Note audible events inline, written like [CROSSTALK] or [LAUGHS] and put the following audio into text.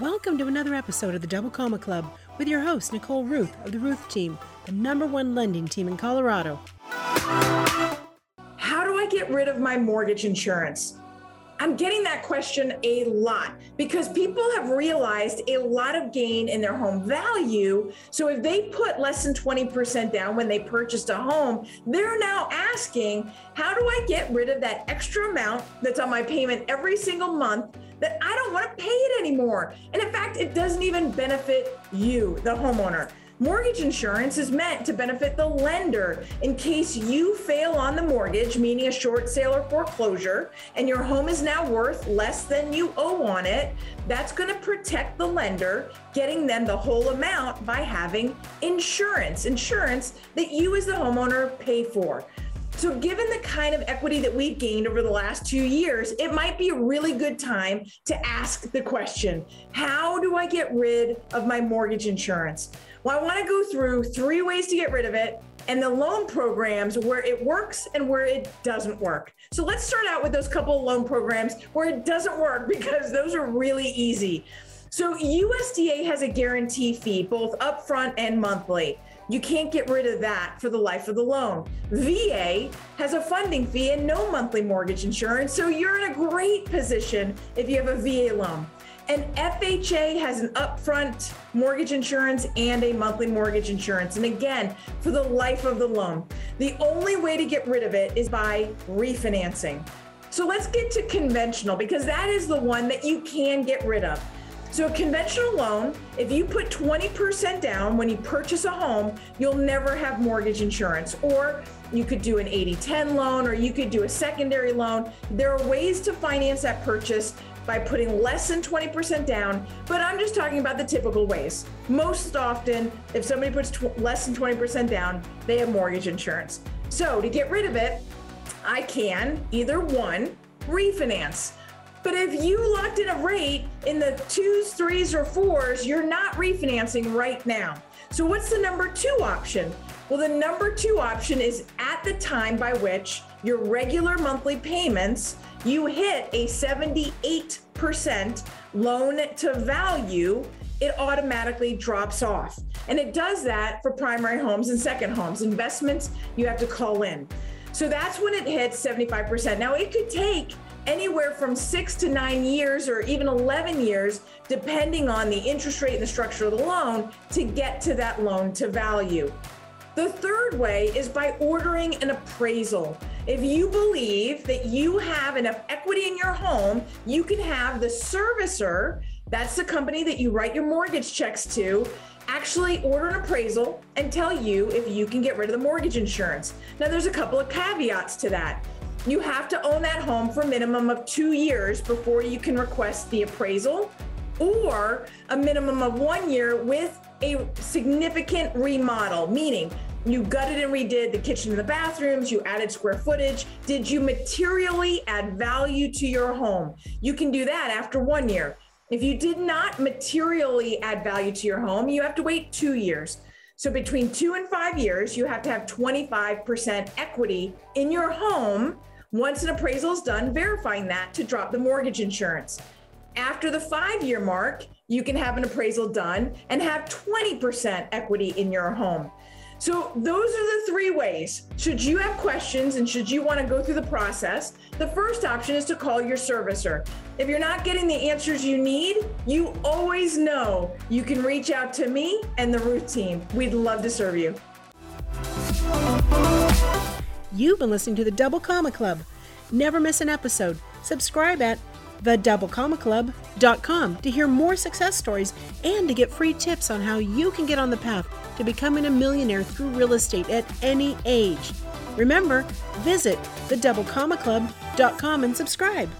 Welcome to another episode of the Double Comma Club with your host, Nicole Rueth of the Rueth Team, the number one lending team in Colorado. How do I get rid of my mortgage insurance? I'm getting that question a lot because people have realized a lot of gain in their home value. So if they put less than 20% down when they purchased a home, they're now asking, how do I get rid of that extra amount that's on my payment every single month that I don't want to pay it anymore? And in fact, it doesn't even benefit you, the homeowner. Mortgage insurance is meant to benefit the lender in case you fail on the mortgage, meaning a short sale or foreclosure, and your home is now worth less than you owe on it. That's going to protect the lender, getting them the whole amount by having insurance, insurance that you as the homeowner pay for. So, given the kind of equity that we've gained over the last two years, it might be a really good time to ask the question How do I get rid of my mortgage insurance? Well, I want to go through three ways to get rid of it and the loan programs where it works and where it doesn't work. So let's start out with those couple of loan programs where it doesn't work [LAUGHS] because those are really easy. So USDA has a guarantee fee, both upfront and monthly. You can't get rid of that for the life of the loan. VA has a funding fee and no monthly mortgage insurance, so you're in a great position if you have a VA loan. And FHA has an upfront mortgage insurance and a monthly mortgage insurance. And again, for the life of the loan. The only way to get rid of it is by refinancing. So let's get to conventional because that is the one that you can get rid of. So, a conventional loan, if you put 20% down when you purchase a home, you'll never have mortgage insurance. Or you could do an 80 10 loan, or you could do a secondary loan. There are ways to finance that purchase by putting less than 20% down, but I'm just talking about the typical ways. Most often, if somebody puts tw- less than 20% down, they have mortgage insurance. So to get rid of it, I can either one, refinance. But if you locked in a rate in the twos, threes, or fours, you're not refinancing right now. So, what's the number two option? Well, the number two option is at the time by which your regular monthly payments, you hit a 78% loan to value, it automatically drops off. And it does that for primary homes and second homes. Investments, you have to call in. So that's when it hits 75%. Now, it could take anywhere from six to nine years or even 11 years, depending on the interest rate and the structure of the loan, to get to that loan to value. The third way is by ordering an appraisal. If you believe that you have enough equity in your home, you can have the servicer, that's the company that you write your mortgage checks to, actually order an appraisal and tell you if you can get rid of the mortgage insurance. Now, there's a couple of caveats to that. You have to own that home for a minimum of two years before you can request the appraisal, or a minimum of one year with a significant remodel, meaning you gutted and redid the kitchen and the bathrooms, you added square footage. Did you materially add value to your home? You can do that after one year. If you did not materially add value to your home, you have to wait two years. So between two and five years, you have to have 25% equity in your home once an appraisal is done, verifying that to drop the mortgage insurance. After the five year mark, you can have an appraisal done and have 20% equity in your home. So, those are the three ways. Should you have questions and should you want to go through the process, the first option is to call your servicer. If you're not getting the answers you need, you always know you can reach out to me and the Rueth team. We'd love to serve you. You've been listening to the Double Comma Club. Never miss an episode. Subscribe at thedoublecommaclub.com to hear more success stories and to get free tips on how you can get on the path to becoming a millionaire through real estate at any age. Remember, visit thedoublecommaclub.com and subscribe.